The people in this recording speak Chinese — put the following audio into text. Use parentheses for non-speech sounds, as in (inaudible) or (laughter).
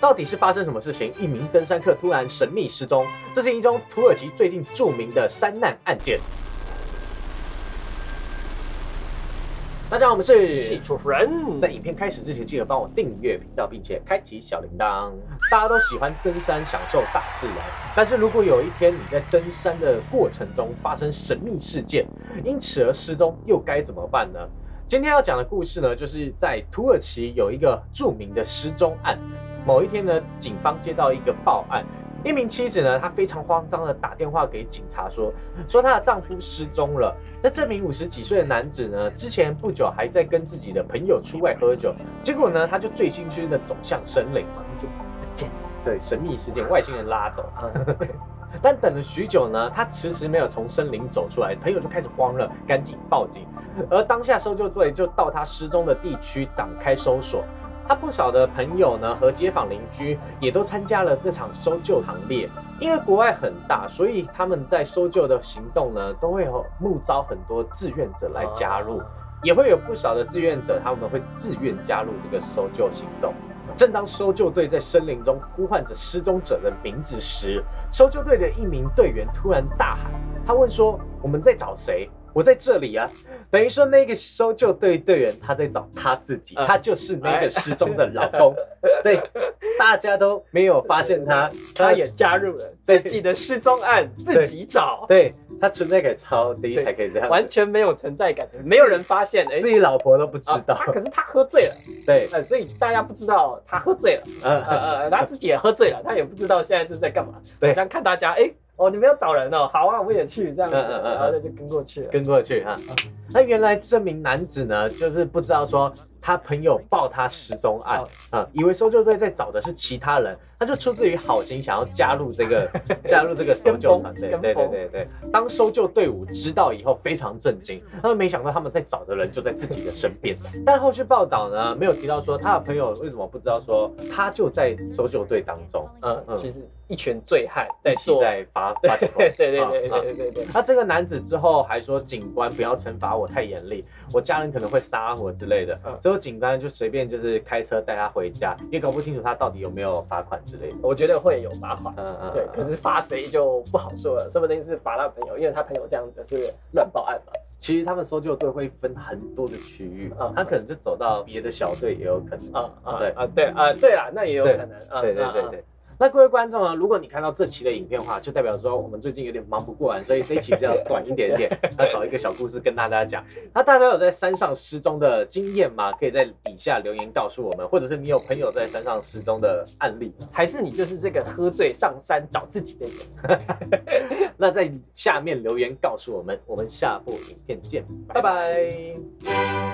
到底是发生什么事情？一名登山客突然神秘失踪，这是一宗土耳其最近著名的山难案件。大家好，我们是戏主持人，在影片开始之前，记得帮我订阅频道，并且开启小铃铛。大家都喜欢登山，享受大自然。但是如果有一天你在登山的过程中发生神秘事件，因此而失踪，又该怎么办呢？今天要讲的故事呢，就是在土耳其有一个著名的失踪案。某一天呢，警方接到一个报案。一名妻子呢，她非常慌张的打电话给警察说，说她的丈夫失踪了。那这名五十几岁的男子呢，之前不久还在跟自己的朋友出外喝酒，结果呢，他就醉醺醺的走向森林，就不见。对，神秘事件，外星人拉走。(laughs) 但等了许久呢，他迟迟没有从森林走出来，朋友就开始慌了，赶紧报警。而当下搜救队就到他失踪的地区展开搜索。他不少的朋友呢和街坊邻居也都参加了这场搜救行列。因为国外很大，所以他们在搜救的行动呢，都会有募招很多志愿者来加入，也会有不少的志愿者他们会自愿加入这个搜救行动。正当搜救队在森林中呼唤着失踪者的名字时，搜救队的一名队员突然大喊：“他问说，我们在找谁？”我在这里啊，等于说那个搜救队队员他在找他自己，他就是那个失踪的老公。(laughs) 对，大家都没有发现他，(laughs) 他也加入了自己的失踪案，自己找。对他存在感超低才可以这样，完全没有存在感，没有人发现，自己老婆都不知道。可是他喝醉了，对，所以大家不知道他喝醉了。(laughs) 呃呃，他自己也喝醉了，他也不知道现在是在干嘛。对，想看大家，哎。哦，你们要找人哦，好啊，我也去这样子，然后他就跟过去了，跟过去哈。那原来这名男子呢，就是不知道说。他朋友报他失踪案，啊，以为搜救队在找的是其他人，他就出自于好心想要加入这个 (laughs) 加入这个搜救团队。对对对对。当搜救队伍知道以后，非常震惊，他们没想到他们在找的人就在自己的身边。但后续报道呢，没有提到说他的朋友为什么不知道说他就在搜救队当中。嗯嗯。其实一群醉汉在在发 (laughs) 发对对对对对对对。那这个男子之后还说，警官不要惩罚我太严厉，我家人可能会杀我之类的。嗯。警官就随便就是开车带他回家，也搞不清楚他到底有没有罚款之类的。我觉得会有罚款，嗯嗯，对。可是罚谁就不好说了，说不定是罚他朋友，因为他朋友这样子是乱报案嘛。其实他们搜救队会分很多的区域，他可能就走到别的小队也有可能。啊啊，对啊对啊对啦，那也有可能。对对对对。那各位观众呢？如果你看到这期的影片的话，就代表说我们最近有点忙不过来，所以这一期比较短一点点，要找一个小故事跟大家讲。那大家有在山上失踪的经验吗？可以在底下留言告诉我们，或者是你有朋友在山上失踪的案例，还是你就是这个喝醉上山找自己的人？(laughs) 那在下面留言告诉我们，我们下部影片见，拜拜。